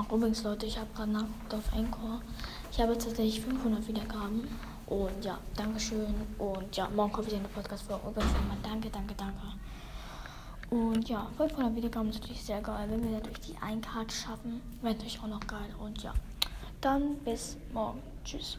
Auch übrigens, Leute, ich habe gerade nachgeguckt auf Encore. Ich habe tatsächlich 500 Wiedergaben. Und ja, Dankeschön. Und ja, morgen kommt wieder eine Podcast-Folge. Übrigens nochmal danke, danke, danke. Und ja, 500 Wiedergaben ist natürlich sehr geil. Wenn wir natürlich die 1 schaffen, wäre natürlich auch noch geil. Und ja, dann bis morgen. Tschüss.